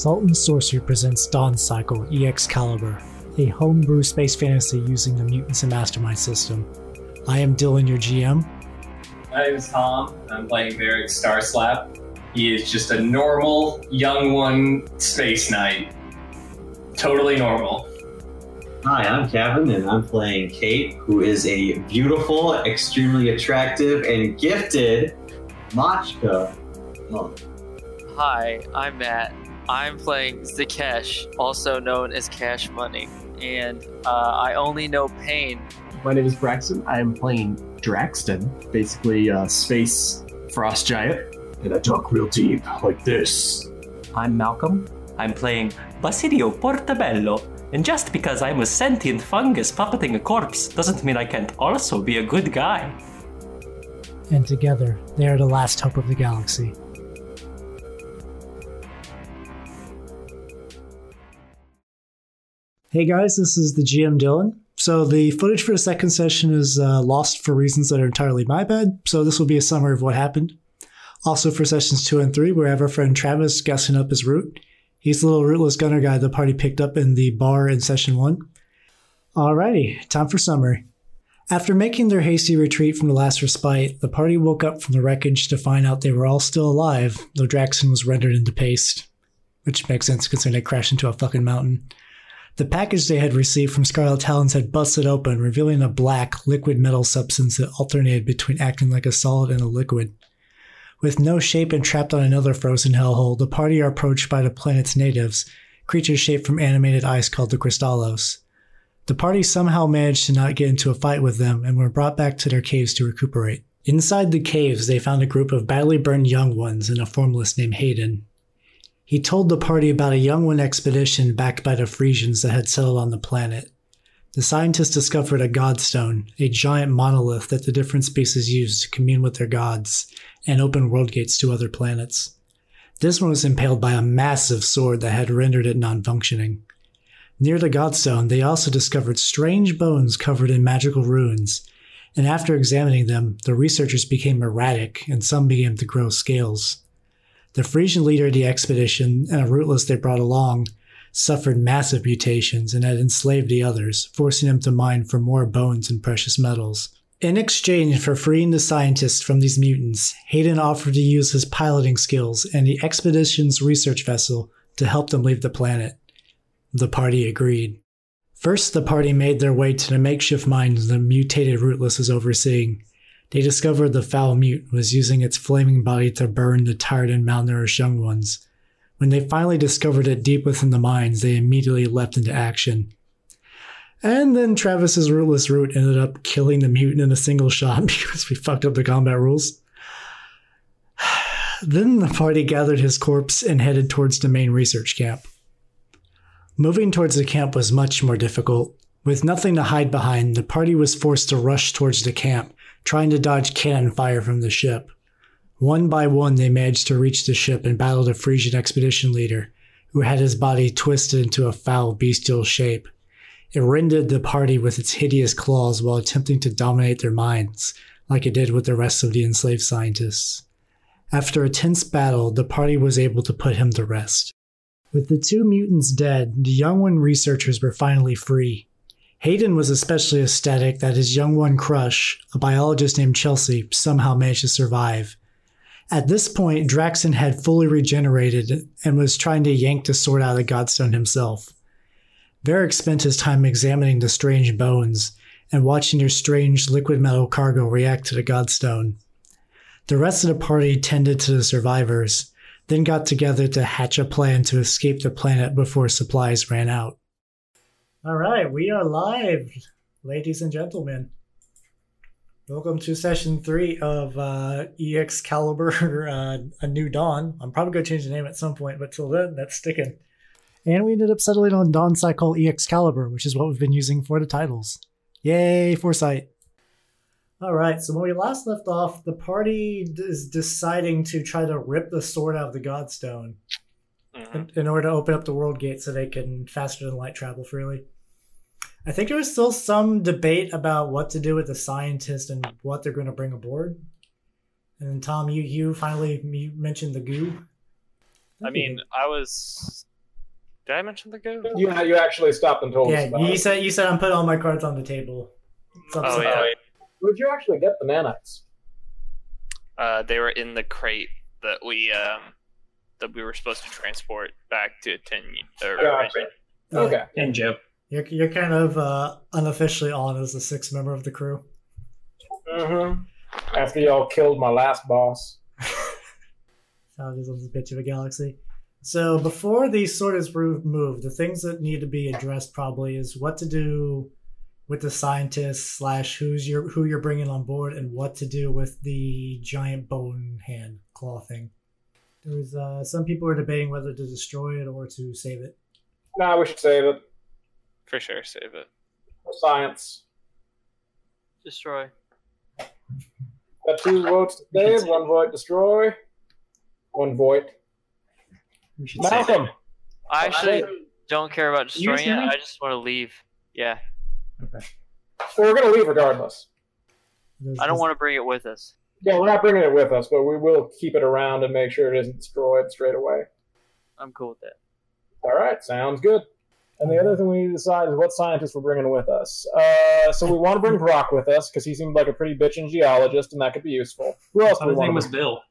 Salt and Sorcery presents Dawn Cycle EX Caliber, a homebrew space fantasy using the Mutants and Mastermind system. I am Dylan, your GM. My name is Tom. I'm playing Varric Starslap. He is just a normal, young one space knight. Totally normal. Hi, I'm Kevin, and I'm playing Kate, who is a beautiful, extremely attractive, and gifted Machka. Oh, Hi, I'm Matt. I'm playing Zakesh, also known as Cash Money, and uh, I only know pain. My name is Braxton. I am playing Draxton, basically a space frost giant. And I talk real deep, like this. I'm Malcolm. I'm playing Basilio Portabello, and just because I'm a sentient fungus puppeting a corpse doesn't mean I can't also be a good guy. And together, they are the last hope of the galaxy. Hey guys, this is the GM Dylan. So the footage for the second session is uh, lost for reasons that are entirely my bad. So this will be a summary of what happened. Also for sessions two and three, we have our friend Travis guessing up his Root. He's the little rootless gunner guy the party picked up in the bar in session one. Alrighty, time for summary. After making their hasty retreat from the last respite, the party woke up from the wreckage to find out they were all still alive, though Draxon was rendered into paste. Which makes sense considering they crashed into a fucking mountain. The package they had received from Scarlet Talons had busted open, revealing a black, liquid metal substance that alternated between acting like a solid and a liquid. With no shape and trapped on another frozen hellhole, the party are approached by the planet's natives, creatures shaped from animated ice called the Crystallos. The party somehow managed to not get into a fight with them and were brought back to their caves to recuperate. Inside the caves, they found a group of badly burned young ones and a formless named Hayden. He told the party about a young one expedition backed by the Frisians that had settled on the planet. The scientists discovered a godstone, a giant monolith that the different species used to commune with their gods and open world gates to other planets. This one was impaled by a massive sword that had rendered it non functioning. Near the godstone, they also discovered strange bones covered in magical runes, and after examining them, the researchers became erratic and some began to grow scales. The Frisian leader of the expedition and a rootless they brought along suffered massive mutations and had enslaved the others, forcing them to mine for more bones and precious metals. In exchange for freeing the scientists from these mutants, Hayden offered to use his piloting skills and the expedition's research vessel to help them leave the planet. The party agreed. First, the party made their way to the makeshift mines the mutated rootless was overseeing. They discovered the foul mute was using its flaming body to burn the tired and malnourished young ones. When they finally discovered it deep within the mines, they immediately leapt into action. And then Travis's rootless Root ended up killing the mutant in a single shot because we fucked up the combat rules. then the party gathered his corpse and headed towards the main research camp. Moving towards the camp was much more difficult. With nothing to hide behind, the party was forced to rush towards the camp, trying to dodge cannon fire from the ship. One by one, they managed to reach the ship and battled a Frisian expedition leader, who had his body twisted into a foul, bestial shape. It rended the party with its hideous claws while attempting to dominate their minds, like it did with the rest of the enslaved scientists. After a tense battle, the party was able to put him to rest. With the two mutants dead, the young one researchers were finally free. Hayden was especially ecstatic that his young one crush, a biologist named Chelsea, somehow managed to survive. At this point, Draxon had fully regenerated and was trying to yank the sword out of the Godstone himself. Varric spent his time examining the strange bones and watching their strange liquid metal cargo react to the Godstone. The rest of the party tended to the survivors, then got together to hatch a plan to escape the planet before supplies ran out. All right, we are live, ladies and gentlemen. Welcome to session three of uh, EX Caliber, uh, A New Dawn. I'm probably going to change the name at some point, but till then, that's sticking. And we ended up settling on Dawn Cycle EX Caliber, which is what we've been using for the titles. Yay, foresight. All right, so when we last left off, the party is deciding to try to rip the sword out of the Godstone in, in order to open up the world gate so they can faster than light travel freely. I think there was still some debate about what to do with the scientist and what they're going to bring aboard. And then Tom, you you finally you mentioned the goo. I mean, I was Did I mention the goo? You you actually stopped and told us Yeah, you it. said you said I'm putting all my cards on the table. Some- Oh some- yeah. Where'd you actually get the nanites? Uh, they were in the crate that we um that we were supposed to transport back to ten. Or, Gotcha. Okay. And Joe. You're, you're kind of uh, unofficially on as the sixth member of the crew. Mm-hmm. After y'all killed my last boss. How it is on this bitch of a galaxy. So before the sword is removed, the things that need to be addressed probably is what to do with the scientists slash who's your who you're bringing on board and what to do with the giant bone hand claw thing. There's uh, some people are debating whether to destroy it or to save it. Nah, we should save it. For sure, save it. For science. Destroy. Got two votes to save, one vote destroy, one vote. We should say Malcolm. I actually don't care about destroying it. I just want to leave. Yeah, Well, we're gonna leave regardless. There's- I don't want to bring it with us. Yeah, we're not bringing it with us, but we will keep it around and make sure it isn't destroyed straight away. I'm cool with that. All right, sounds good. And the other thing we need to decide is what scientists we're bringing with us. Uh, so we want to bring Brock with us because he seemed like a pretty bitchin' geologist, and that could be useful. Who else do we his want? name to was bring? Bill.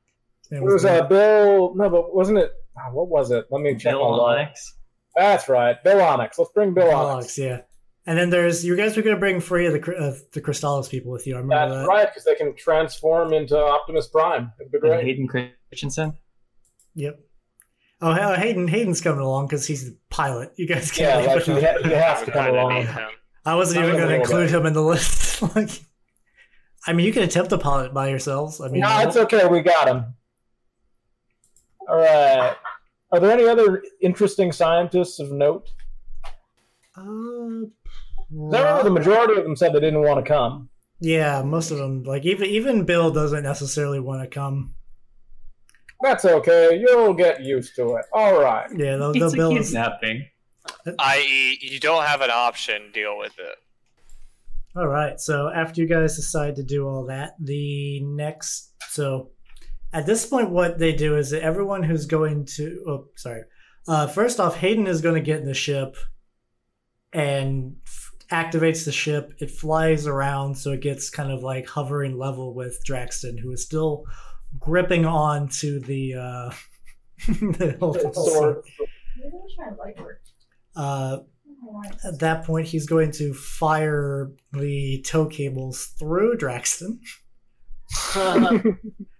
It It was uh, Bill. No, but wasn't it? ah, what was it? Let me check Bill. Onyx. That's right, Bill Onyx. Let's bring Bill Onyx. Alex, yeah. And then there's you guys were gonna bring three of the Cry- uh, the Crystallos people with you. I remember That's that. right, because they can transform into Optimus Prime. It'd be And great. Hayden Christensen. Yep. Oh, Hay- Hayden Hayden's coming along because he's the pilot. You guys Yeah, can't. like leave he, him. ha- he has to come along. I wasn't even gonna going to roll include that. him in the list. like, I mean, you can attempt to pilot by yourselves. I mean, No, it's okay. We got him. All right. Are there any other interesting scientists of note? uh, 'Cause I remember the majority of them said they didn't want to come. yeah, most of them. Like even even Bill doesn't necessarily want to come. That's okay. You'll get used to it. All right. Yeah, they'll, they'll It's a Bill. is- kidnapping. I.e., you don't have an option. Deal with it. All right. So after you guys decide to do all that, the next so at this point, what they do is that everyone who's going to oh sorry, uh, first off, Hayden is going to get in the ship and f- activates the ship. It flies around, so it gets kind of like hovering level with Draxton, who is still gripping on to the uh, the hilt sword. Maybe I'll try light work. Uh, I want it. at that point, he's going to fire the tow cables through Draxton.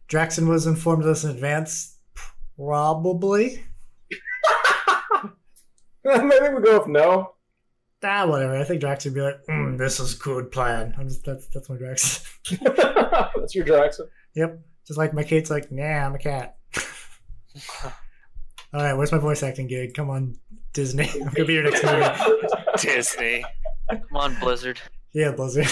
Draxton was informed of this in advance. Probably. Maybe we go with no. Ah, whatever. I think Drax would be like, mm, "This is good plan." I'm just that's that's my Drax. That's your Drax. yep. Just like my Kate's like, "Nah, I'm a cat." All right, where's my voice acting gig? Come on, Disney. I'm gonna be your next movie. Disney. Come on, Blizzard. Yeah, Blizzard.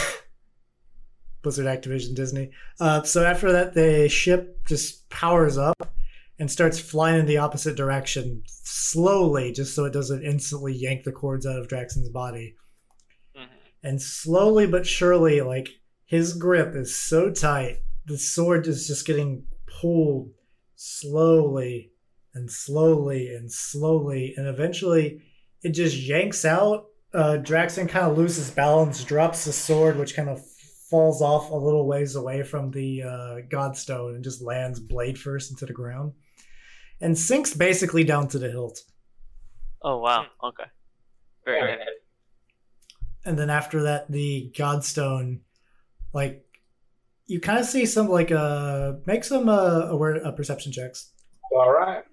Blizzard Activision Disney. Uh, so after that, the ship just powers up and starts flying in the opposite direction slowly, just so it doesn't instantly yank the cords out of Draxon's body. Mhm. And slowly but surely, like his grip is so tight, the sword is just getting pulled slowly and slowly and slowly, and eventually it just yanks out. Uh, Draxon kind of loses balance, drops the sword, which kind of falls off a little ways away from the uh, Godstone and just lands blade first into the ground and sinks basically down to the hilt. Oh wow. Okay. Very Alright. heavy. and then after that the godstone like you kind of see some like uh make some uh aware uh, perception checks All right.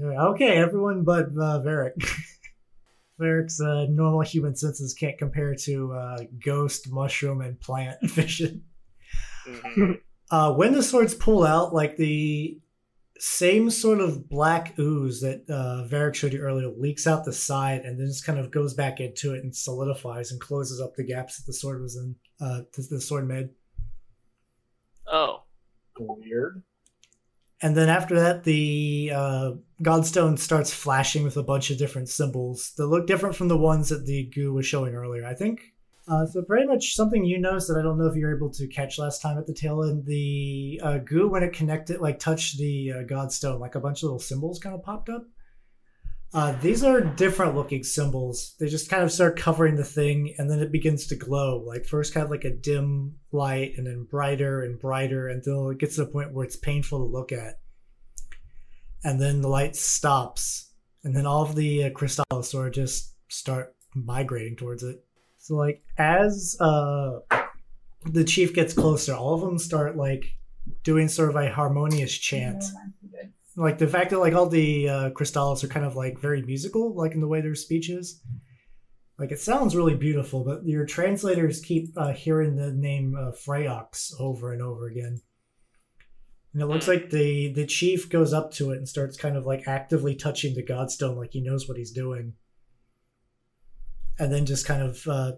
okay everyone but uh Varric Varric's uh, normal human senses can't compare to uh, ghost, mushroom, and plant vision. Mhm. Uh, when the swords pull out, like the same sort of black ooze that uh, Varric showed you earlier leaks out the side and then just kind of goes back into it and solidifies and closes up the gaps that the sword was in. Uh, that the sword made. Oh. Weird. And then after that, the uh, Godstone starts flashing with a bunch of different symbols that look different from the ones that the goo was showing earlier, I think. Uh, so pretty much something you noticed that I don't know if you were able to catch last time at the tail end. The uh, goo, when it connected, like touched the uh, Godstone, like a bunch of little symbols kind of popped up. Uh, these are different looking symbols. They just kind of start covering the thing, and then it begins to glow. Like first, kind of like a dim light, and then brighter and brighter until it gets to the point where it's painful to look at. And then the light stops, and then all of the uh, crystals sort of just start migrating towards it. So, like as uh, the chief gets closer, all of them start like doing sort of a harmonious chant like the fact that like all the uh, crystals are kind of like very musical, like in the way their speech is. Like it sounds really beautiful, but your translators keep uh, hearing the name uh, Freyox over and over again. And it looks Hmm. like the the chief goes up to it and starts kind of like actively touching the godstone, like he knows what he's doing. And then just kind of uh,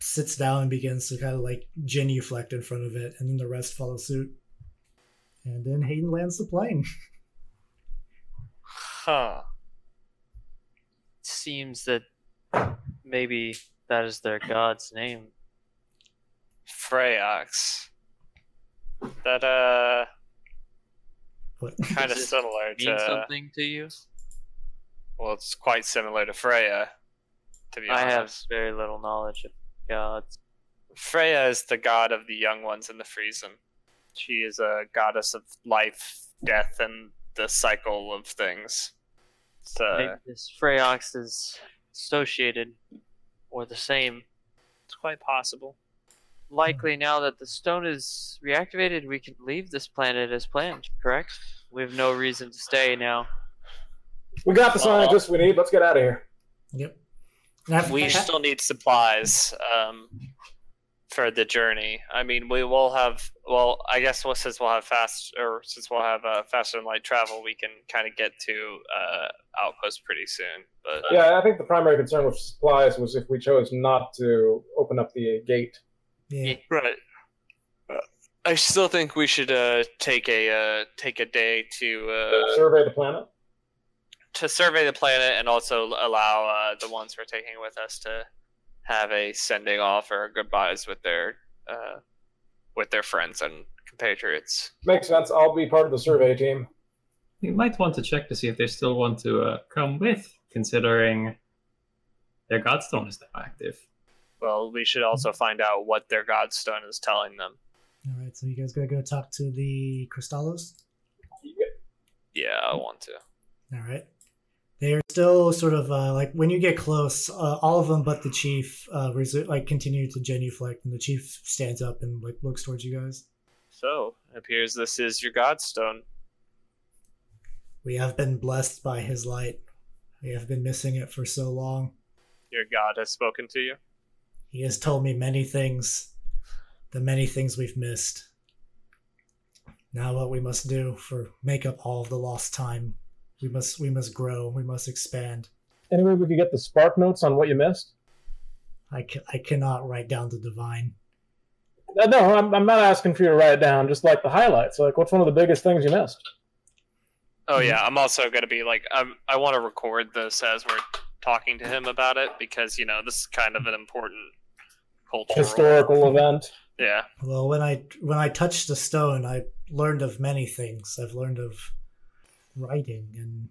sits down and begins to kind of like genuflect in front of it, and then the rest follow suit. And then Hayden lands the plane. Huh. Seems that maybe that is their god's name. Freyox. That uh What? kind of Does similar Mean to something to you? well, it's quite similar to Freya. To be I have very little knowledge of gods. Freya is the god of the young ones in the Friesen. She is a goddess of life, death, and the cycle of things. So Maybe this Freyox is associated or the same. it's quite possible. Likely now that the stone is reactivated, we can leave this planet as planned, correct? We have no reason to stay now. We got the scientists we need. Let's get out of here. Yep. And I've- We still need supplies um, for the journey. I mean, we will have. Well, I guess well, since we'll have fast, or since we'll have uh, faster than light travel, we can kind of get to uh, outpost pretty soon. But Yeah, I think the primary concern with supplies was if we chose not to open up the gate. yeah. right. Uh, I still think we should uh, take a uh, take a day to uh, Survey the planet. To survey the planet and also allow uh, the ones we're taking with us to have a sending off or goodbyes with their uh, with their friends and compatriots. Makes sense. I'll be part of the survey team. You might want to check to see if they still want to uh, come with, considering their Godstone is now active. Well, we should also find out what their godstone is telling them. All right, so you guys gotta go talk to the Crystallos. Yeah, I want to. All right. They are still sort of uh, like when you get close, uh, all of them but the chief uh, resu- like continue to genuflect, and the chief stands up and like looks towards you guys. So, it appears this is your godstone. We have been blessed by his light. We have been missing it for so long. Your god has spoken to you. He has told me many things, the many things we've missed. Now, what we must do for make up all of the lost time, we must we must grow, we must expand. Anyway, we could get the spark notes on what you missed. I, ca- I cannot write down the divine. No, I'm, I'm not asking for you to write it down. Just like the highlights. Like, what's one of the biggest things you missed? Oh yeah, I'm also gonna be like, I'm, I want to record this as we're talking to him about it because you know this is kind of an important cultural. Historical event. Yeah. Well, when I when I touched the stone, I learned of many things. I've learned of writing and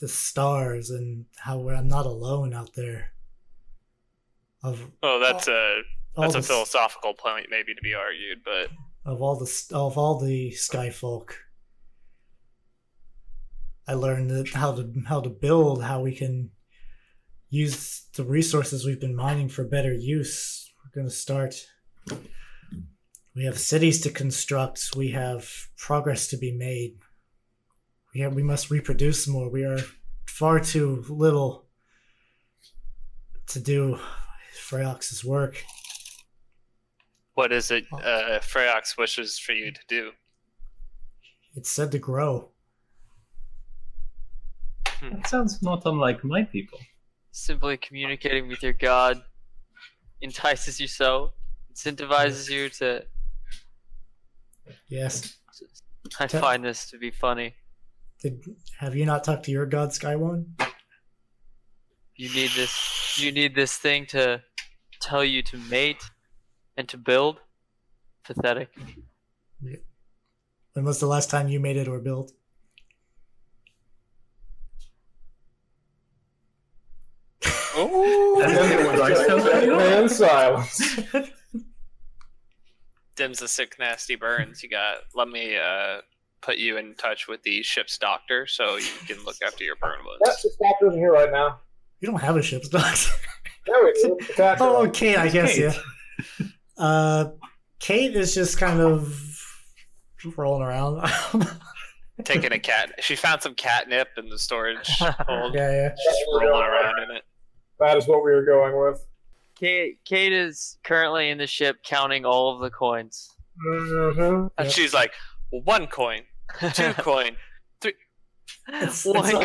the stars and how we're- I'm not alone out there. Of Oh, that's a that's a the philosophical point maybe to be argued, but of all the of all the sky folk. I learned that how to how to build, how we can use the resources we've been mining for better use. We're going to start. We have cities to construct. We have progress to be made. We have, we must reproduce more. We are far too little to do Freyox's work. what is it uh, Freyox wishes for you to do? It's said to grow. That sounds not unlike my people. Simply communicating with your god entices you so, incentivizes you to. Yes. I find this to be funny. Did have you not talked to your god Sky One? You need this. You need this thing to tell you to mate and to build. Pathetic. When was the last time you made it or built? Oh, and then there was Right, so- dead man silence. Dims the sick, nasty burns. You got. Let me uh, put you in touch with the ship's doctor so you can look after your burn wounds. That's the doctor isn't here right now. You don't have a ship's doctor. There we go. Oh, girl. Kate, I guess, Kate. yeah. Uh, Kate is just kind of rolling around. Taking a cat. She found some catnip in the storage hold. yeah, yeah. Just rolling around in it. That is what we were going with. Kate, Kate is currently in the ship counting all of the coins. Mm-hmm. And Yep. she's like, one coin, two coin, three. It's, One it's coin.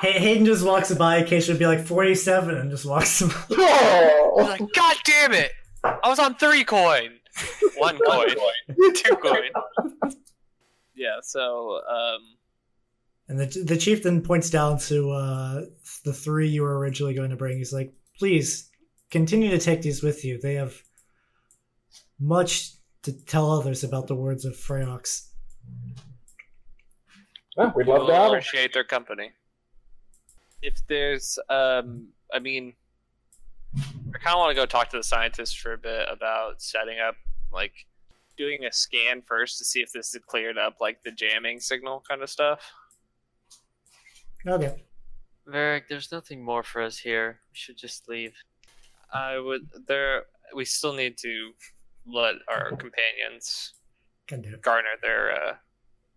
Hayden just walks by. Kate should be like forty-seven, and just walks. She's Oh, like, God damn it! I was on three coin. One coin, two coin. Yeah, so um, And the the chieftain points down to uh, the three you were originally going to bring. He's like, "Please continue to take these with you. They have much to tell others about the words of Freyox." yeah, we'd love we'll to have him. appreciate their company. If there's, um, I mean, I kind of want to go talk to the scientists for a bit about setting up, like, doing a scan first to see if this is cleared up, like the jamming signal kind of stuff. Okay. Varric, there's nothing more for us here. We should just leave. I would there. We still need to let our companions Can do garner their uh,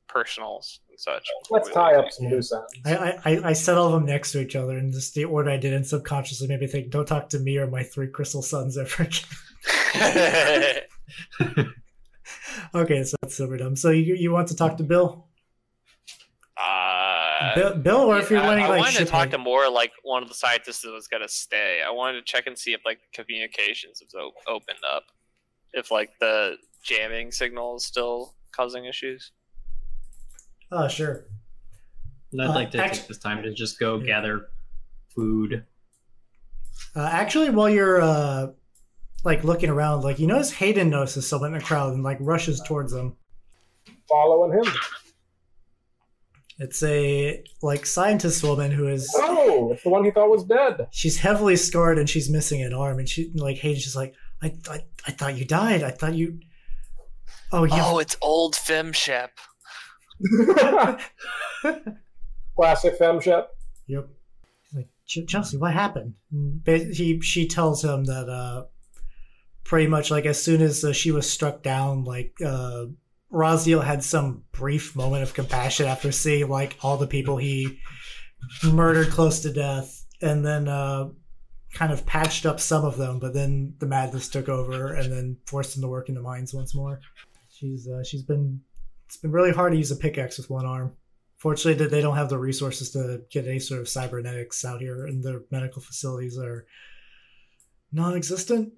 personals and such. Let's tie up some loose ends. I, I, I- I set all of them next to each other, and just the order I did it subconsciously made me think, "Don't talk to me or my three crystal sons ever again." okay, so that's Silverdome. So you you want to talk to Bill? uh, Bill, Bill or if you're I, wanting I like wanted to talk like- to more like one of the scientists that was gonna stay. I wanted to check and see if like the communications was op- opened up, if like the jamming signal is still causing issues. Oh, sure. And I'd Uh, like to actu- take this time to just go Yeah. gather food. Uh, actually, while you're uh, like looking around, like you notice Hayden notices someone in the crowd and like rushes towards them. Following him. It's a like scientist woman who is Oh, it's the one he thought was dead. she's heavily scarred and she's missing an arm, and she like Hayden's just like, I I, I thought you died. I thought you. Oh, you. Oh, it's old Femshep. Classic Femshep. Yep. He's like, "Ch- Chelsea, what happened? And He she tells him that uh, pretty much like as soon as uh, she was struck down, like uh, Raziel had some brief moment of compassion after seeing like all the people he murdered close to death, and then uh, kind of patched up some of them, but then the madness took over and then forced him to work in the mines once more. She's uh, she's been it's been really hard to use a pickaxe with one arm. Fortunately, that they don't have the resources to get any sort of cybernetics out here, and their medical facilities are non-existent.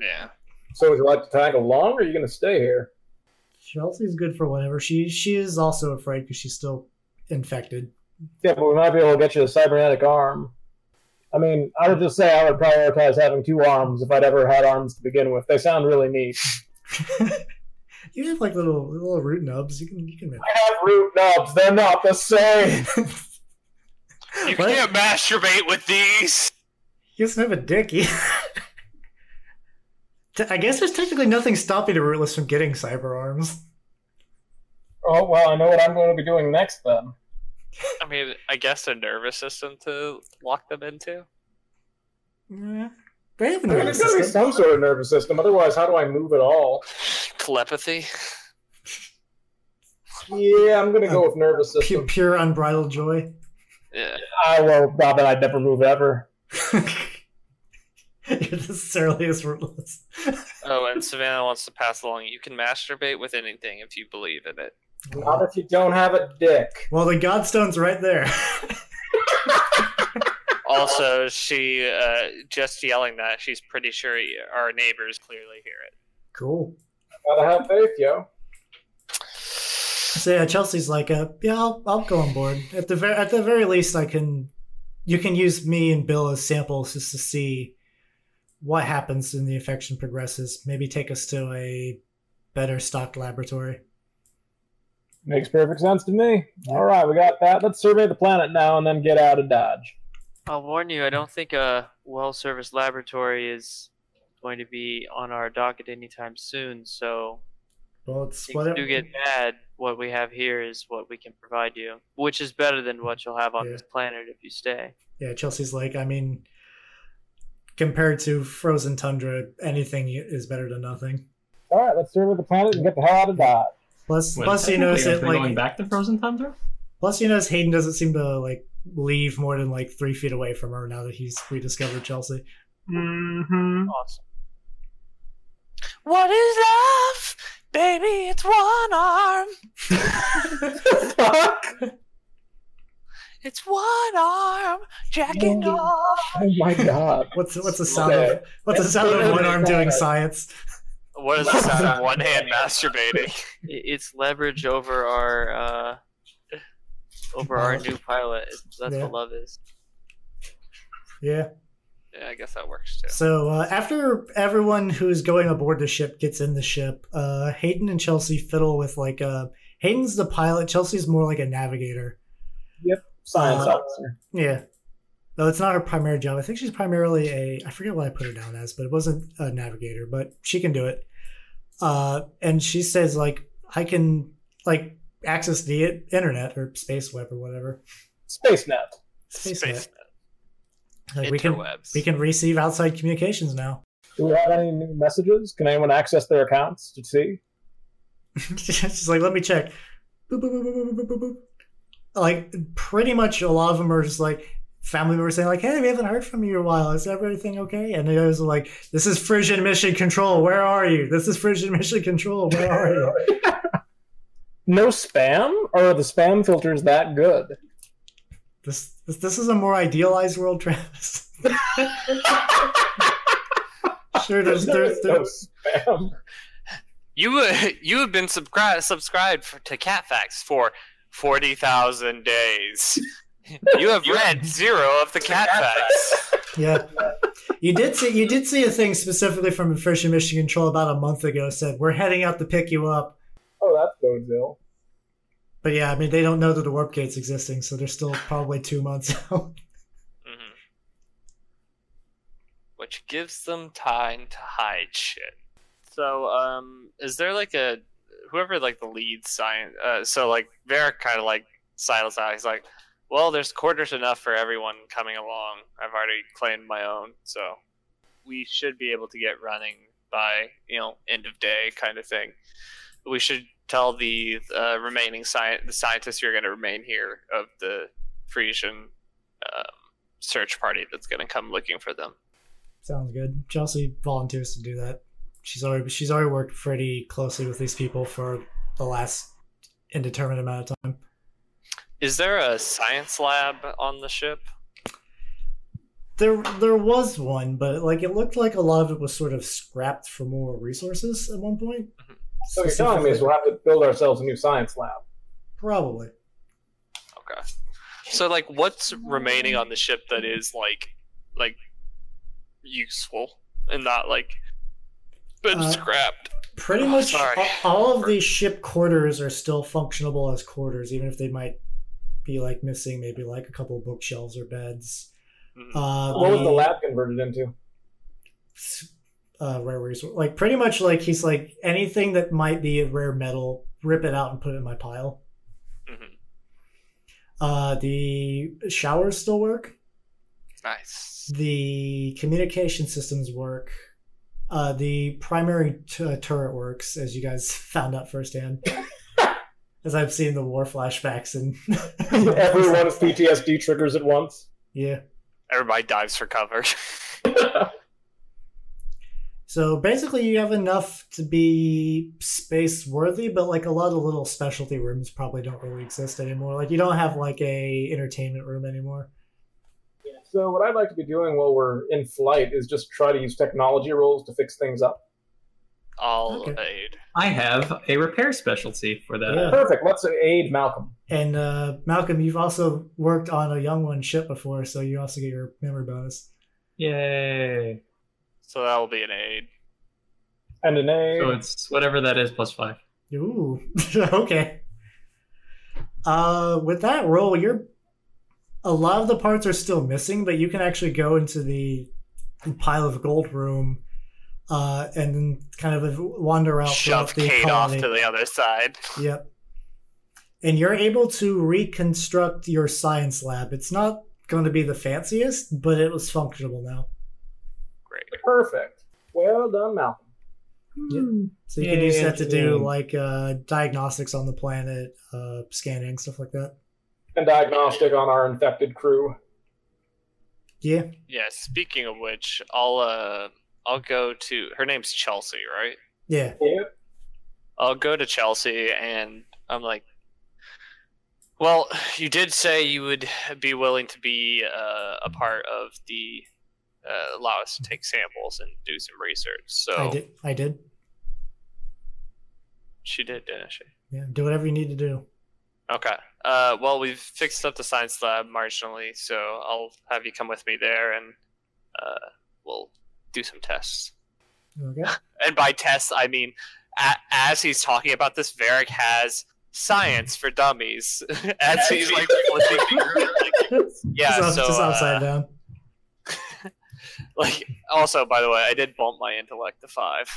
Yeah. So would you like to tag along, or are you going to stay here? Chelsea's good for whatever. She she is also afraid because she's still infected. Yeah, but we might be able to get you a cybernetic arm. I mean, I would just say I would prioritize having two arms if I'd ever had arms to begin with. They sound really neat. you have like little little root nubs. You can you can. I have root nubs. They're not the same. You What? can't masturbate with these. He doesn't have a dick. I guess there's technically nothing stopping the rootless from getting cyber arms. oh well, I know what I'm going to be doing next then. I mean, I guess a nervous system to lock them into. Yeah. They have a I mean, nervous there's got be system. some sort of nervous system. Otherwise, how do I move at all? Telepathy. Yeah, I'm going to go uh, with nervous Pure, system. pure unbridled joy. Yeah. I well, not that I'd never move ever. You're necessarily as rootless. Oh, and Savannah wants to pass along. You can masturbate with anything if you believe in it. Not if you don't have a dick. Well, the Godstone's right there. Also, she uh, just yelling that she's pretty sure our neighbors clearly hear it. cool. Gotta have faith, yo. So yeah, Chelsea's like, uh, yeah, I'll, I'll go on board. At the very at the very least, I can. You can use me and Bill as samples just to see what happens when the infection progresses. Maybe take us to a better stocked laboratory. Makes perfect sense to me. All right, we got that. Let's survey the planet now and then get out of Dodge. I'll warn you, I don't think a well-serviced laboratory is going to be on our docket anytime soon. So Well, it's things whatever. do get bad. What we have here is what we can provide you, which is better than what you'll have on Yeah. this planet if you stay. Yeah, Chelsea's like, I mean, compared to frozen tundra, anything is better than nothing. All right, let's survey the planet and get the hell out of Dodge. Plus, Wait, plus you notice technically, it aren't going back to Frozen Tundra. plus you notice Hayden doesn't seem to like leave more than like three feet away from her now that he's rediscovered Chelsea. Mm-hmm. Awesome. What is love? Baby, it's one arm. Fuck! It's one arm jacking Oh. off. Oh my god. What's what's the sound of what's the sound of one arm doing science? What is the sound of one hand masturbating? It's leverage over our uh, over our new pilot. That's Yeah. what love is. Yeah. Yeah, I guess that works too. So uh, after everyone who's going aboard the ship gets in the ship, uh, Hayden and Chelsea fiddle with like uh, Hayden's the pilot. Chelsea's more like a navigator. Yep, science Uh, officer. Yeah. No, it's not her primary job. I think she's primarily a I forget what I put her down as, but it wasn't a navigator, but she can do it. Uh and she says like I can like access the internet or space web or whatever. SpaceNet. Space, Space Like we can we can receive outside communications now. Do we have any new messages? Can anyone access their accounts to see? she's like, let me check. Boop, boop, boop, boop, boop, boop, boop, boop. Like pretty much a lot of them are just like family members saying like, "Hey, we haven't heard from you in a while. Is everything okay?" And the others are like, "This is Frisian Mission Control. Where are you? This is Frisian Mission Control. Where are you?" No spam? Or are the spam filters that good? This this, this is a more idealized world, Travis. sure, there's there's, no spam. You uh, you have been subscribed subscribed for, to Catfax for forty thousand days. You have read zero of the cat facts. yeah. You did see you did see a thing specifically from Frisian Mission Control about a month ago said we're heading out to pick you up. Oh, that's bodes ill. But yeah, I mean, they don't know that the warp gate's existing, so they're still probably two months out. Mhm. Which gives them time to hide shit. So, um, is there like a whoever like the lead science? Uh, so like Varric kind of like sidles out. He's like, "Well, there's quarters enough for everyone coming along. I've already claimed my own, so we should be able to get running by you know end of day kind of thing. We should tell the uh, remaining sci- the scientists who are going to remain here of the Frisian um, search party that's going to come looking for them. Sounds good. Chelsea volunteers to do that. She's already she's already worked pretty closely with these people for the last indeterminate amount of time. Is there a science lab on the ship? There there was one, but like it looked like a lot of it was sort of scrapped for more resources at one point. So you're telling me is we'll have to build ourselves a new science lab. Probably. Okay. So like what's remaining on the ship that is like like useful and not like been Uh, scrapped? Pretty much Sorry. all of these ship quarters are still functionable as quarters, even if they might be like missing maybe like a couple bookshelves or beds. Mhm. Uh, What was the lab converted into? uh, rare resource. Like pretty much like he's like anything that might be a rare metal, rip it out and put it in my pile. Mhm. Uh, the showers still work. Nice. The communication systems work. Uh, the primary t- turret works, as you guys found out firsthand. as I've seen the war flashbacks and Everyone's PTSD triggers at once. yeah. Everybody dives for cover. So basically, you have enough to be space worthy, but like a lot of little specialty rooms probably don't really exist anymore. Like you don't have like a entertainment room anymore. Yeah. So what I'd like to be doing while we're in flight is just try to use technology rolls to fix things up. I'll Okay. aid. I have a repair specialty for that. Yeah. Perfect. Let's aid Malcolm. And uh, Malcolm, you've also worked on a young one ship before, so you also get your memory bonus. Yay! So that will be an aid. And an aid. So it's whatever that is plus five. Ooh, okay. Uh, with that roll, you're a lot of the parts are still missing, but you can actually go into the pile of gold room, uh, and then kind of wander out. Shove throughout the Kate off colony. to the other side. Yep. And you're able to reconstruct your science lab. It's not going to be the fanciest, but it was functional now. Great. Perfect. Well done, Malcolm. Yeah. So you can use that to do like uh, diagnostics on the planet, uh, scanning stuff like that. And diagnostic on our infected crew. Yeah. Yeah. Speaking of which, I'll uh, I'll go to her name's Chelsea, right? Yeah. Yep. I'll go to Chelsea and I'm like, well, you did say you would be willing to be uh, a part of the uh, allow us to take samples and do some research. So I did. I did. she did, didn't she? Yeah. Do whatever you need to do. Okay. Uh, well, we've fixed up the science lab marginally, so I'll have you come with me there and uh, we'll do some tests. Okay. And by tests, I mean a- as he's talking about this, Varric has science for dummies. as he's like flipping like, yeah. just, so just uh, down. like, also, by the way, I did bump my intellect to five.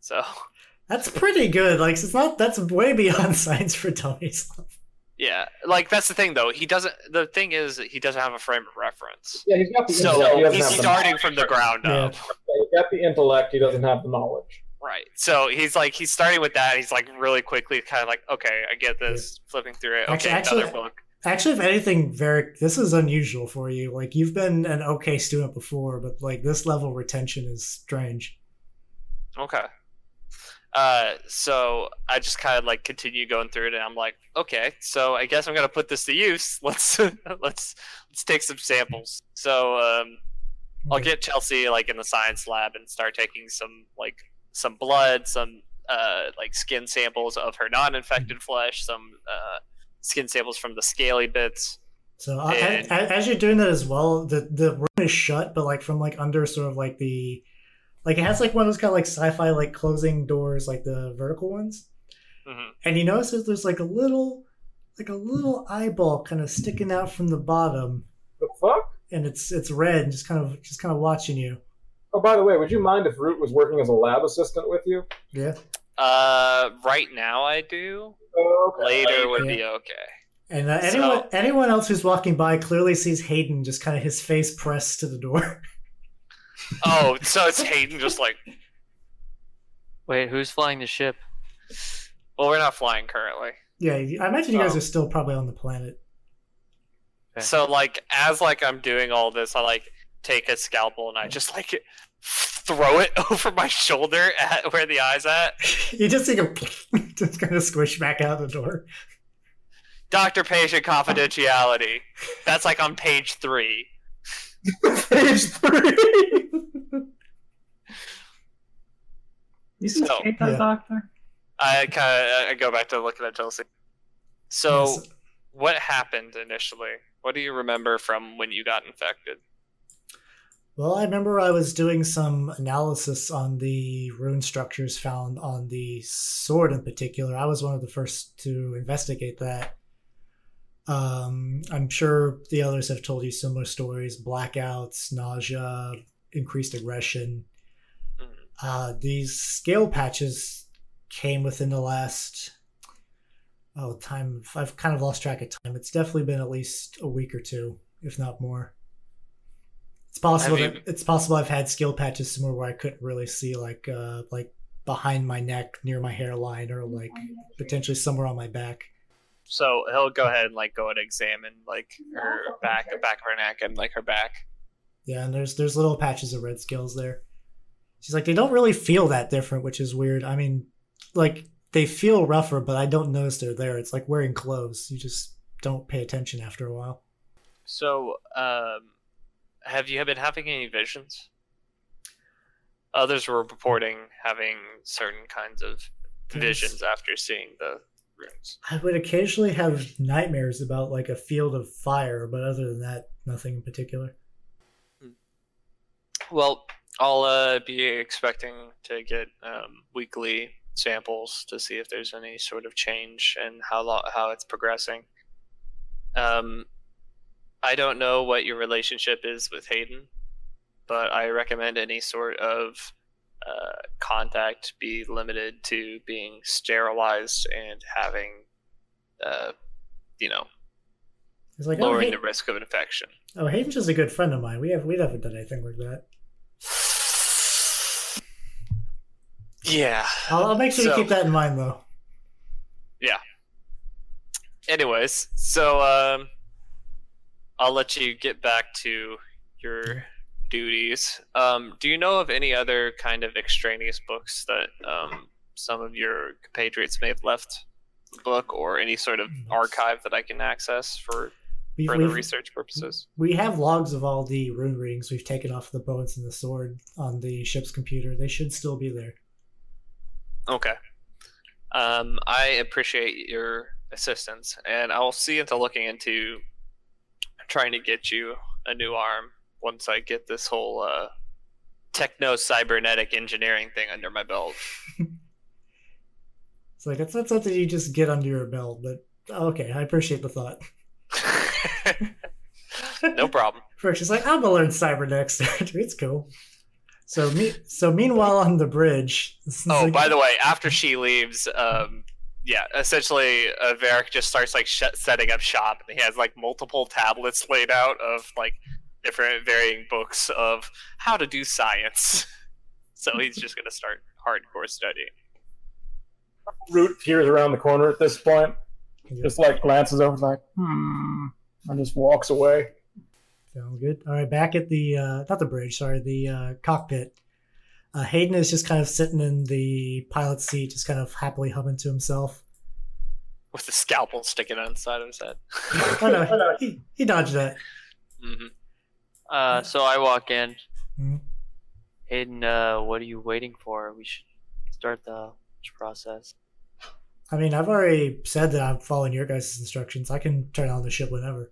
So That's pretty good. Like it's not. That's way beyond science for dummies. Yeah, like that's the thing though. He doesn't. The thing is, he doesn't have a frame of reference. Yeah, he's got the intellect. So he he's have starting knowledge. from the ground Yeah. up. Yeah, he's got the intellect. He doesn't have the knowledge. Right. So he's like he's starting with that. He's like really quickly, kind of like, okay, I get this. Flipping through it. Okay, Actually- another actually- book. Actually, if anything, Varric, this is unusual for you. Like you've been an okay student before, but like this level of retention is strange. Okay. Uh, so I just kind of like continue going through it, and I'm like, okay, so I guess I'm gonna put this to use. Let's let's let's take some samples. So um, I'll get Chelsea like in the science lab and start taking some like some blood, some uh like skin samples of her non-infected flesh, some uh skin samples from the scaly bits. So And- a- a- as you're doing that as well, the the room is shut, but like from like under sort of like the like it has like one of those kind of like sci-fi like closing doors, like the vertical ones. hmm And you notice that there's like a little like a little eyeball kind of sticking out from the bottom, The fuck? and it's it's red and just kind of just kind of watching you. Oh, by the way, would you mind if Root was working as a lab assistant with you? Yeah. Uh, right now I do. Oh, okay. Later would Yeah. be okay. And uh, So- anyone anyone else who's walking by clearly sees Hayden just kind of his face pressed to the door. Oh, so it's Hayden just like Wait, who's flying the ship? Well, we're not flying currently. yeah, I imagine you guys Oh. are still probably on the planet. Okay. So like as like I'm doing all this, I like take a scalpel and I just like throw it over my shoulder at where the eyes at. you just see him just kind of squish back out the door. Doctor patient confidentiality. That's like on page three. Page three. Isn't So, Kate that yeah. doctor? I kind of I go back to looking at Chelsea. So Yes. what happened initially? What do you remember from when you got infected? Well, I remember I was doing some analysis on the rune structures found on the sword in particular. I was one of the first to investigate that. Um, I'm sure the others have told you similar stories blackouts, nausea, increased aggression. Mhm. Uh, these scale patches came within the last. Oh, time. I've kind of lost track of time. It's definitely been at least a week or two, if not more. It's possible Have that it's possible I've had skill patches somewhere where I couldn't really see, like uh, like behind my neck, near my hairline, or like potentially somewhere on my back. So he'll go ahead and like go and examine like her back, the back of her neck, and like her back. Yeah, and there's there's little patches of red scales there. She's like, they don't really feel that different, which is weird. I mean, like they feel rougher, but I don't notice they're there. It's like wearing clothes. You just don't pay attention after a while. So, um, have you been having any visions? Others were reporting having certain kinds of visions after seeing the I would occasionally have nightmares about like a field of fire, but other than that, nothing in particular. Well, I'll uh, be expecting to get um, weekly samples to see if there's any sort of change and how lo- how it's progressing. Um, I don't know what your relationship is with Hayden, but I recommend any sort of uh, contact be limited to being sterilized and having, uh, you know, He's like, oh, lowering Hay- the risk of infection. oh, Hayden's just a good friend of mine. We have we haven't done anything like that. Yeah. I'll, I'll make sure So- you keep that in mind, though. Yeah. Anyways, so um, I'll let you get back to your duties. Um, do you know of any other kind of extraneous books that um, some of your compatriots may have left the book or any sort of archive that I can access for We've, further we've- research purposes? we have logs of all the rune readings we've taken off the bones and the sword on the ship's computer. They should still be there. Okay. Um, I appreciate your assistance, and I'll see into looking into trying to get you a new arm once I get this whole uh, techno cybernetic engineering thing under my belt. It's like it's not something you just get under your belt, but okay, I appreciate the thought. no problem. First, she's like, "I'm gonna learn cybernetics. it's cool." So me, so meanwhile on the bridge. Oh, like- by the way, after she leaves, um, yeah, essentially, uh, Varric just starts like sh- setting up shop, and he has like multiple tablets laid out of like different varying books of how to do science. so he's just gonna start hardcore studying. Root peers around the corner at this point. Just like glances over, like, hmm, and just walks away. Sounds good. All right, back at the uh, not the bridge, sorry, the uh, cockpit. Uh, Hayden is just kind of sitting in the pilot's seat, just kind of happily humming to himself. with the scalpel sticking out side of his head. Oh no, he, he dodged that. hmm Uh, so I walk in. Mhm. Hayden, uh, what are you waiting for? We should start the process. I mean, I've already said that I'm following your guys' instructions. I can turn on the ship whenever.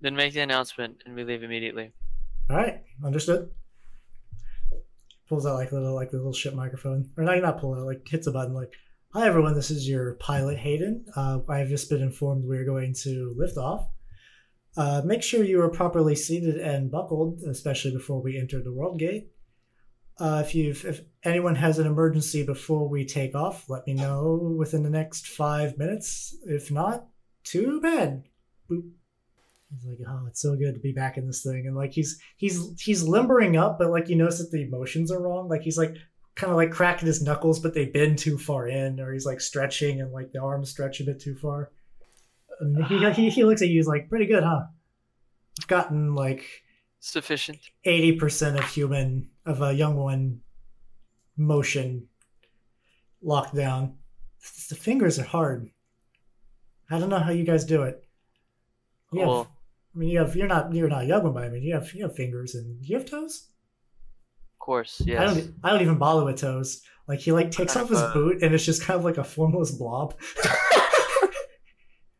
Then make the announcement, and we leave immediately. All right, understood. Pulls out like a little like the little ship microphone, or not not pull out, like hits a button like, "Hi everyone, this is your pilot Hayden. Uh, I have just been informed we're going to lift off. Uh, make sure you are properly seated and buckled, especially before we enter the world gate. Uh, if you if anyone has an emergency before we take off, let me know within the next five minutes. If not, too bad. Boop. He's like, oh, it's so good to be back in this thing, and like he's he's he's limbering up, but like you notice that the emotions are wrong. Like he's like kind of like cracking his knuckles, but they bend too far in, or he's like stretching and like the arms stretch a bit too far. He, he he looks at you, he's like, pretty good, huh? I've gotten like Sufficient. eighty percent of human of a young one motion locked down. The fingers are hard. I don't know how you guys do it. You have- Well, I mean, you have you're not you're not a young one, but I mean, you have you have fingers and you have toes. of course, yeah I don't I don't even bother with toes. Like he like takes off his boot and it's just kind of like a formless blob.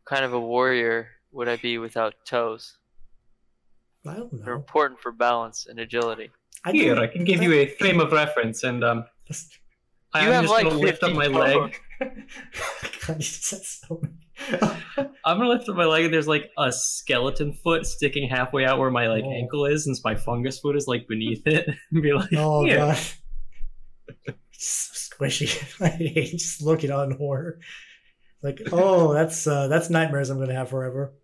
kind of a warrior would I be without toes? I don't They're important for balance and agility. I Here, I can give you a frame of reference, and um, I You am have just like gonna lift up my leg. God, so. I'm gonna lift up my leg, and there's like a skeleton foot sticking halfway out where my like Oh. ankle is, since my fungus foot is like beneath it. and be like, oh here. god, so squishy. I hate just looking on horror. Like, oh, that's uh, that's nightmares I'm gonna have forever.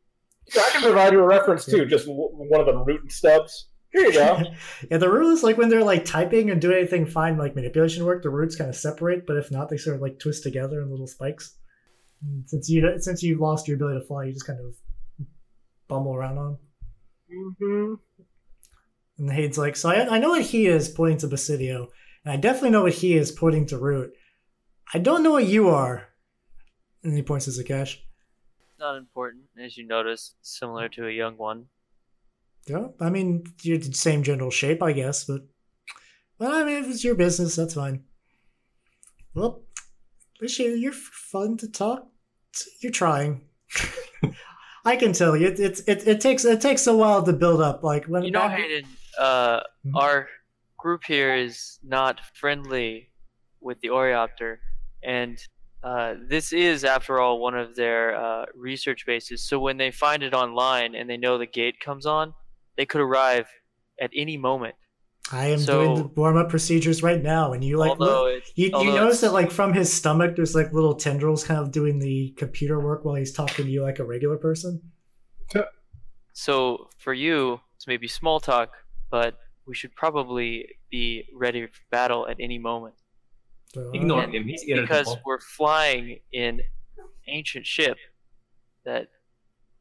I can provide you a reference too, just w- one of the root stubs. Here you go. yeah, the rule is like when they're like typing and doing anything fine, like manipulation work, the roots kind of separate, but if not, they sort of like twist together in little spikes. And since you since you've lost your ability to fly, you just kind of bumble around on. 'em. hmm And the Hade's like, so I, I know what he is pointing to Basidio, and I definitely know what he is pointing to Root. I don't know what you are. And he points to Zakesh. Not important, as you notice, similar to a young one. Yeah, I mean, you're the same general shape, I guess, but well, I mean, if it's your business, that's fine. Well, least you're, fun to talk. to. You're trying. I can tell you, it, it's it, it takes it takes a while to build up. Like when You know, back- Hayden, uh, Mhm. our group here is not friendly with the Oreopter. and uh, this is, after all, one of their uh, research bases. So when they find it online and they know the gate comes on, they could arrive at any moment. I am So- doing the warm up procedures right now, and you like look- you, you notice that like from his stomach, there's like little tendrils kind of doing the computer work while he's talking to you like a regular person. So for you, it's maybe small talk, but we should probably be ready for battle at any moment. So, uh, Ignore him. He's because we're flying in ancient ship that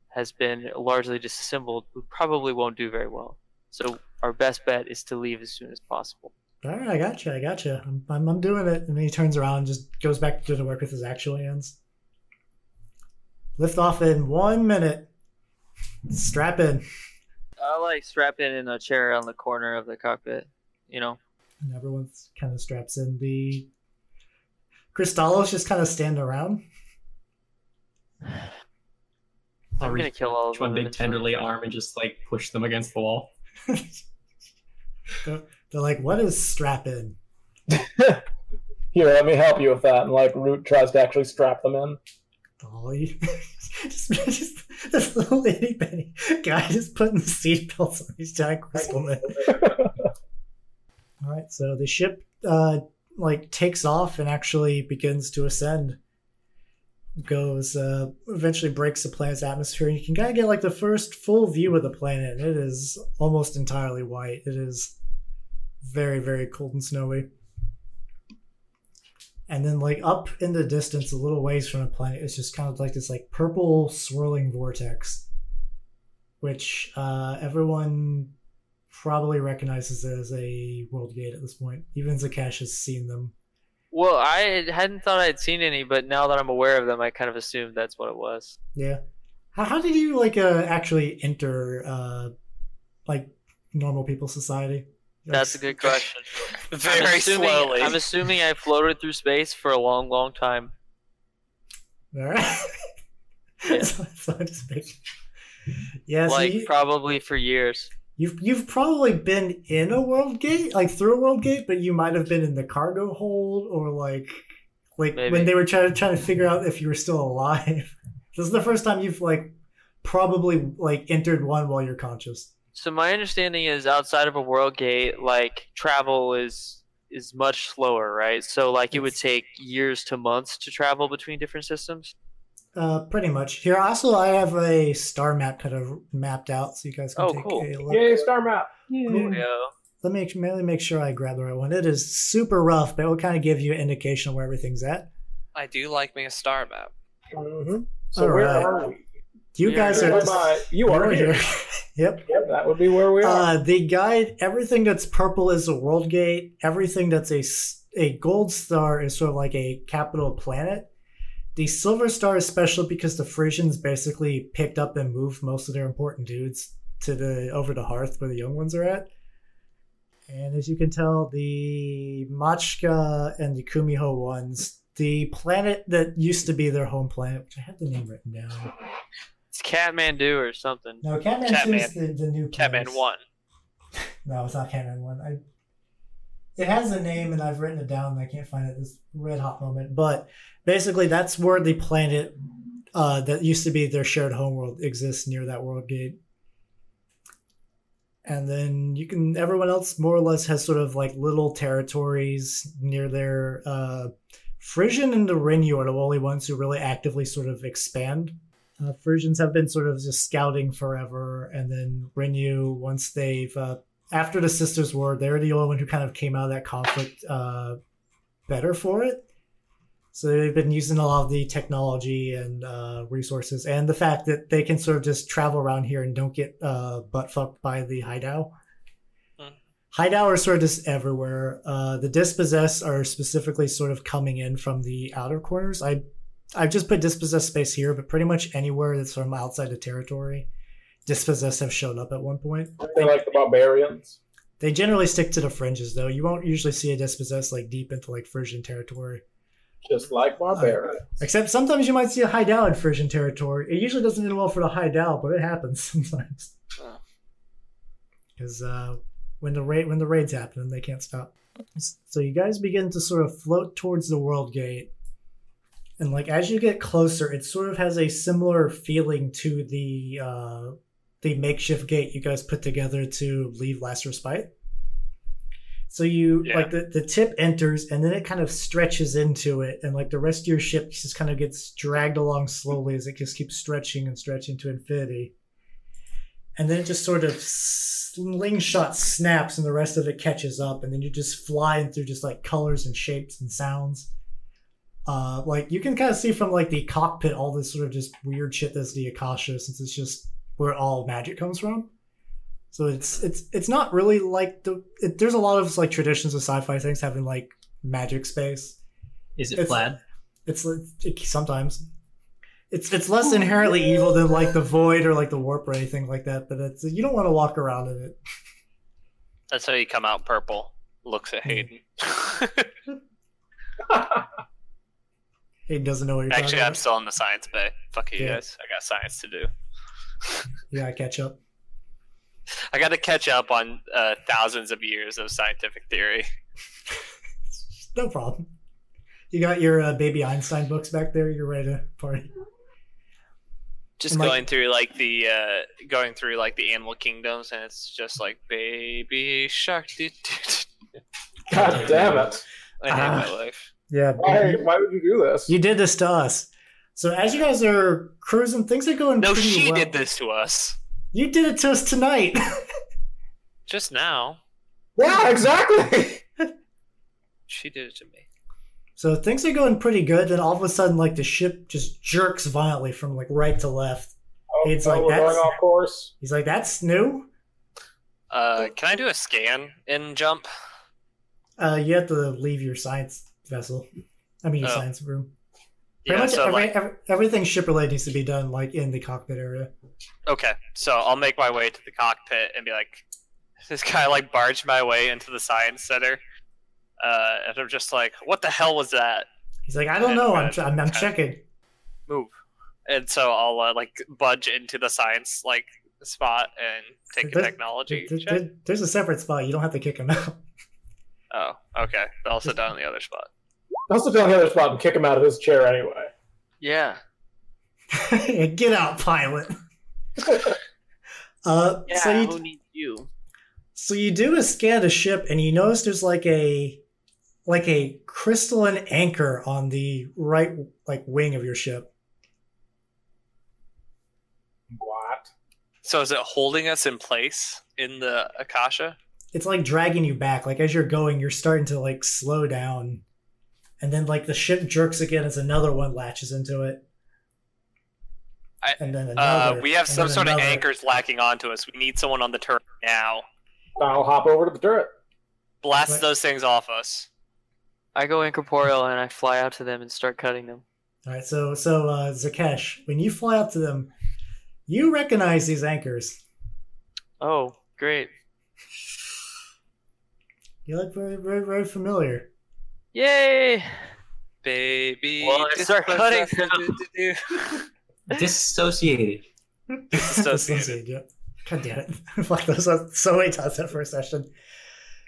has been largely disassembled, we probably won't do very well. So our best bet is to leave as soon as possible. All right, I got you. I got you. I'm, I'm, I'm doing it. And then he turns around and just goes back to the work with his actual hands. Lift off in one minute. Strap in. I like strap in in a chair on the corner of the cockpit. You know, And everyone's kind of straps in. The Crystallos just kind of stand around. I'll I'm gonna kill all of them. one big eventually. tenderly arm and just like push them against the wall. They're, they're like, what is strap in? Here, let me help you with that. And like Root tries to actually strap them in. Oh, you, just, just this little itty bitty guy just putting the seatbelts on these giant crystal men. All right, so the ship uh, like takes off and actually begins to ascend. Goes uh, eventually breaks the planet's atmosphere. You can kind of get like the first full view of the planet. It is almost entirely white. It is very very cold and snowy. And then like up in the distance, a little ways from the planet, it's just kind of like this like purple swirling vortex, which uh, everyone probably recognizes it as a world gate at this point. Even Zakash has seen them. Well, I hadn't thought I'd seen any, but now that I'm aware of them, I kind of assumed that's what it was. Yeah. How, how did you like uh, actually enter uh, like normal people society? Like, That's a good question. I'm Very assuming, slowly. I'm assuming I floated through space for a long, long time. All right. Yeah. so, so I just make. Yeah, so like you, probably for years. You've you've probably been in a world gate, like through a world gate, but you might have been in the cargo hold or like like Maybe. when they were trying to trying to figure out if you were still alive. this is the first time you've like probably like entered one while you're conscious. So my understanding is outside of a world gate, like travel is is much slower, right? So like it would take years to months to travel between different systems. Uh, pretty much. Here, also, I have a star map kind of mapped out, so you guys can Oh, take cool. a look. Yay, star map! Cool. Yeah. Let me mainly make sure I grab the right one. It is super rough, but it will kind of give you an indication of where everything's at. I do like me a star map. Mm-hmm. So All where right. are we? You Yeah, guys are. Where? You are you're here. yep. Yep, that would be where we are. Uh, the guide, everything that's purple is a world gate. Everything that's a a gold star is sort of like a capital planet. The silver star is special because the Frisians basically picked up and moved most of their important dudes to the over to Hearth where the young ones are at. And as you can tell, the Machka and the Kumiho ones, the planet that used to be their home planet, which I have the name written down. It's Kathmandu or something. No, Catman Catman. is the, the new Catman place. 1. No, it's not Canon one. I. It has a name, and I've written it down, and I can't find it this red hot moment. But basically, that's where the planet uh, that used to be their shared homeworld exists near that world gate. And then you can. Everyone else more or less has sort of like little territories near their. Uh, Frisian and the Rinyu are the only ones who really actively sort of expand. Uh, Frisians have been sort of just scouting forever, and then Rinyu, once they've uh, after the Sisters' War, they're the only one who kind of came out of that conflict uh, better for it. So they've been using a lot of the technology and uh, resources, and the fact that they can sort of just travel around here and don't get uh, butt fucked by the Haidao. Hmm. Haidao are sort of just everywhere. Uh, the dispossessed are specifically sort of coming in from the outer corners. I I've just put dispossessed space here, but pretty much anywhere that's from outside the territory, dispossessed have shown up at one point. They're like the barbarians. They generally stick to the fringes, though. You won't usually see a dispossessed like deep into like Frisian territory. Just like barbarians. Except sometimes you might see a Haidao in Frisian territory. It usually doesn't end well for the Haidao, but it happens sometimes. Because uh, when the raid when the raids happen, they can't stop. So you guys begin to sort of float towards the world gate, And like as you get closer, it sort of has a similar feeling to the uh, the makeshift gate you guys put together to leave Last Respite. So you Yeah. like the, the tip enters and then it kind of stretches into it, and like the rest of your ship just kind of gets dragged along slowly as it just keeps stretching and stretching to infinity. And then it just sort of slingshot snaps and the rest of it catches up, and then you're just flying through just like colors and shapes and sounds. Uh, like you can kind of see from like the cockpit all this sort of just weird shit that's the Akasha, since it's just where all magic comes from. So it's it's it's not really like the it, there's a lot of like traditions of sci-fi things having like magic space. Is it It's- plaid? It's like- it, sometimes it's it's less inherently evil than like the void or like the warp or anything like that. But it's you don't want to walk around in it. That's how you come out purple. Looks at hmm. Hayden. He doesn't know what you're Actually, talking I'm about. still in the science bay. Fuck you Yeah. guys. I got science to do. Yeah, I catch up. I got to catch up on uh, thousands of years of scientific theory. No problem. You got your uh, baby Einstein books back there. You're ready to party. Just And, like- going through like the uh, going through like the animal kingdoms, and it's just like baby shark. God damn it! I hate Ah. my life. Yeah. Why, why would you do this? You did this to us. So as you guys are cruising, things are going No, pretty she well. did this to us You did it to us tonight. just now. Yeah, exactly. She did it to me. so things are going pretty good. Then all of a sudden, like the ship just jerks violently from like right to left. Oh, It's no, like we're that's- going off course. He's like, "That's new." Uh, can I do a scan in jump? Uh, you have to leave your science vessel. I mean, your Oh. science room. Pretty Yeah. much So every, like, every, everything ship related needs to be done like in the cockpit area. okay. So I'll make my way to the cockpit and be like, this guy like barged my way into the science center. Uh, and I'm just like, what the hell was that? He's like, "I don't know. I'm I'm, I'm checking." Move. And so I'll uh, like budge into the science like spot and take a technology there- check. there's a separate spot. You don't have to kick him out. Oh, okay. But I'll sit down in the other spot. I'll sit down the other spot and kick him out of his chair anyway. Yeah. Get out, pilot. uh, Yeah, so you who needs you? so you do a scan of the ship, and you notice there's like a like a crystalline anchor on the right like wing of your ship. What? So is it holding us in place in the Akasha? It's like dragging you back. Like as you're going, you're starting to like slow down, and then like the ship jerks again as another one latches into it. I- and then Uh, another. we have and some then sort of anchors lacking onto us. We need someone on the turret now. I'll hop over to the turret. Blast What? those things off us. I go incorporeal and I fly out to them and start cutting them. All right, so so uh, Zakesh, when you fly up to them, you recognize these anchors. Oh, great. You look very very very familiar. Yay! Baby. Well, I start cutting cutting. Disassociated. Disassociated. yeah. God damn it! Fuck those are so many times that first session.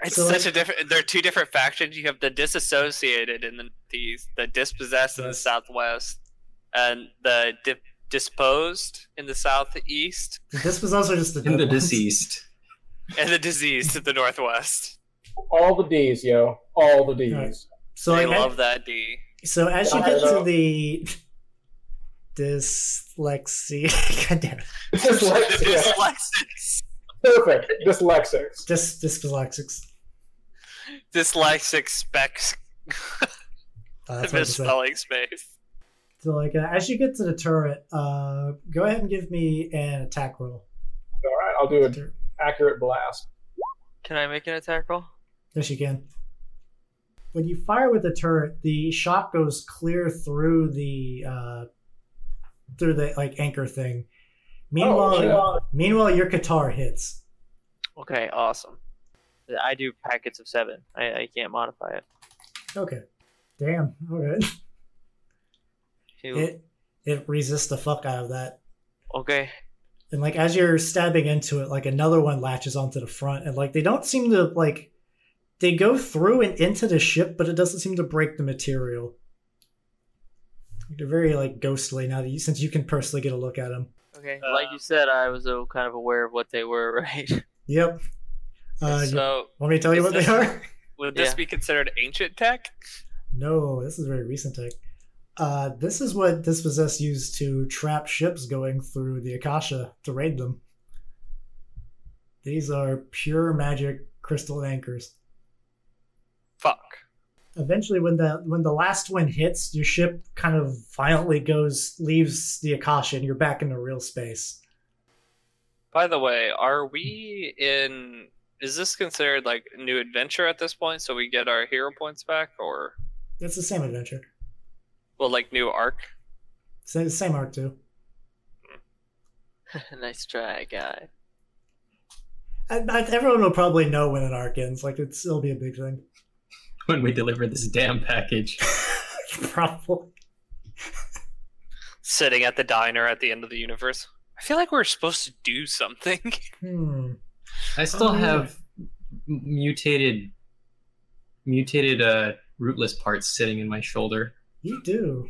It's So, such like- a different. There are two different factions. You have the disassociated in the northeast, the dispossessed in the southwest, and the di- disposed in the southeast, This was also just the And the dead ones. deceased. and the diseased in the northwest. All the D's, yo. All the D's. Alright. So they like, love that D. so as you get to the dyslexia, God damn it, Dyslexia. Dyslexics. Perfect. Dyslexics. Dys dyslexics. Dyslexic specs. Uh, that's what I just said. misspelling space. So like uh, as you get to the turret, uh, go ahead and give me an attack roll. All right, I'll do an accurate blast. Can I make an attack roll? Yes, you can. When you fire with the turret, the shot goes clear through the uh, through the like anchor thing. Meanwhile, Oh, meanwhile, your guitar hits. Okay, awesome. I do packets of seven. I, I can't modify it. Okay. Damn. All right. Phew. It it resists the fuck out of that. Okay. And like as you're stabbing into it, like another one latches onto the front, and like they don't seem to like they go through and into the ship, but it doesn't seem to break the material. They're very like ghostly now that you, since you can personally get a look at them. Okay, like you said, I was uh, kind of aware of what they were, right? Yep. Uh, so, want me to tell you is what they are? would this Yeah. be considered ancient tech? No, this is very recent tech. Uh, this is what Dispossess used to trap ships going through the Akasha to raid them. These are pure magic crystal anchors. Fuck. Eventually, when the when the last one hits, your ship kind of violently goes leaves the Akasha, and you're back into real space. By the way, are we in? Is this considered like new adventure at this point? So we get our hero points back, or It's the same adventure, well, like new arc? same, same arc too. nice try, guy. And, and everyone will probably know when an arc ends. Like it's it'll be a big thing. when we deliver this damn package. Probably. Sitting at the diner at the end of the universe. I feel like we're supposed to do something. Hmm. I still Oh, have m- mutated, mutated uh, rootless parts sitting in my shoulder. You do.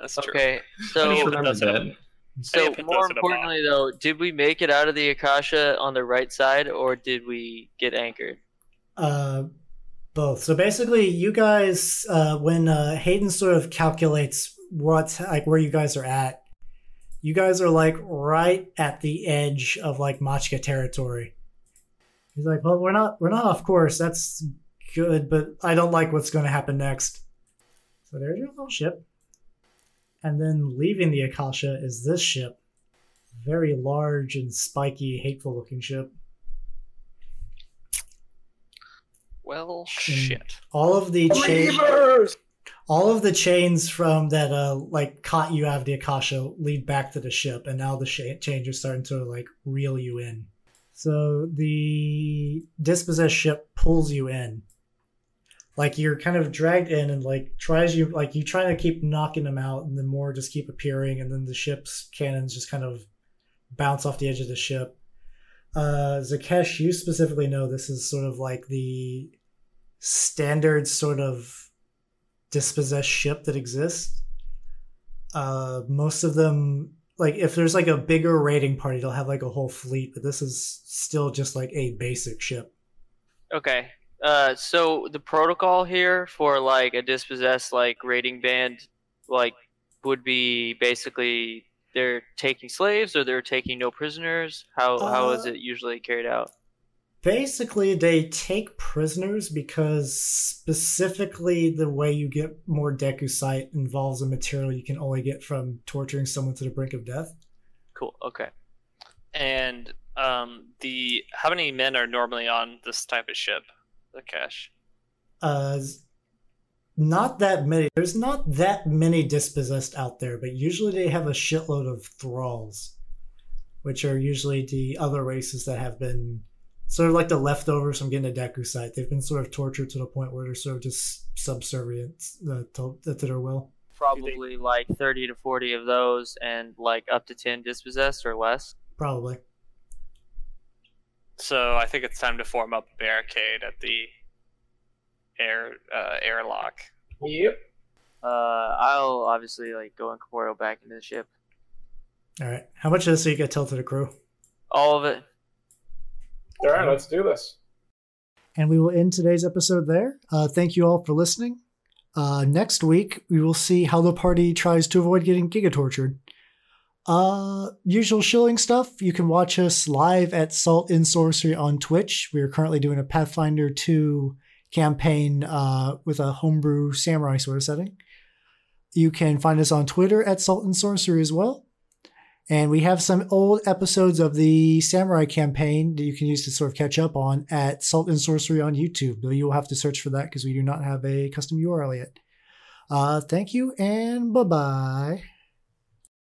That's true. Okay, so need to I put remember those in a- that. So more those in a box. importantly though, did we make it out of the Akasha on the right side, or did we get anchored? Uh, both. So basically, you guys, uh, when uh, Hayden sort of calculates what like where you guys are at, you guys are like right at the edge of like Machka territory. He's like, "Well, we're not, we're not off course. That's good, but I don't like what's going to happen next." So there's your little ship, and then leaving the Akasha is this ship, very large and spiky, hateful-looking ship. Well, shit. All of the chains, all of the chains from that uh like caught you out of the akasha lead back to the ship and now the sh- chains are starting to like reel you in. So the dispossessed ship pulls you in. Like you're kind of dragged in and like tries you like you try to keep knocking them out and then more just keep appearing and then the ship's cannons just kind of bounce off the edge of the ship. Uh zakesh you specifically know this is sort of like the standard sort of dispossessed ship that exists. Uh, most of them, like if there's like a bigger raiding party, they'll have like a whole fleet, but this is still just like a basic ship. Okay. Uh, so the protocol here for like a dispossessed like raiding band, like, would be basically they're taking slaves or they're taking no prisoners. How how is Uh, it usually carried out? Basically, they take prisoners because specifically the way you get more Deku sight involves a material you can only get from torturing someone to the brink of death. Cool. Okay. And um, the how many men are normally on this type of ship? The cash. Uh, not that many. There's not that many dispossessed out there, but usually they have a shitload of thralls, which are usually the other races that have been sort of like the leftovers from getting a Deku site. They've been sort of tortured to the point where they're sort of just subservient uh, to, to their will. Probably like thirty to forty of those, and like up to ten dispossessed or less. Probably. So I think it's time to form up a barricade at the air uh, airlock. Yep. Uh, I'll obviously like go incorporeal back into the ship. All right. How much of this so you get tell to the crew? All of it. All right, let's do this. And we will end today's episode there. Uh, thank you all for listening. Uh, next week, we will see how the party tries to avoid getting giga tortured. Uh, usual shilling stuff. You can watch us live at Salt and Sorcery on Twitch. We are currently doing a Pathfinder 2 campaign uh, with a homebrew samurai sort of setting. You can find us on Twitter at Salt and Sorcery as well. And we have some old episodes of the Samurai campaign that you can use to sort of catch up on at Salt and Sorcery on YouTube. Though you will have to search for that because we do not have a custom URL yet. Uh, thank you and bye bye.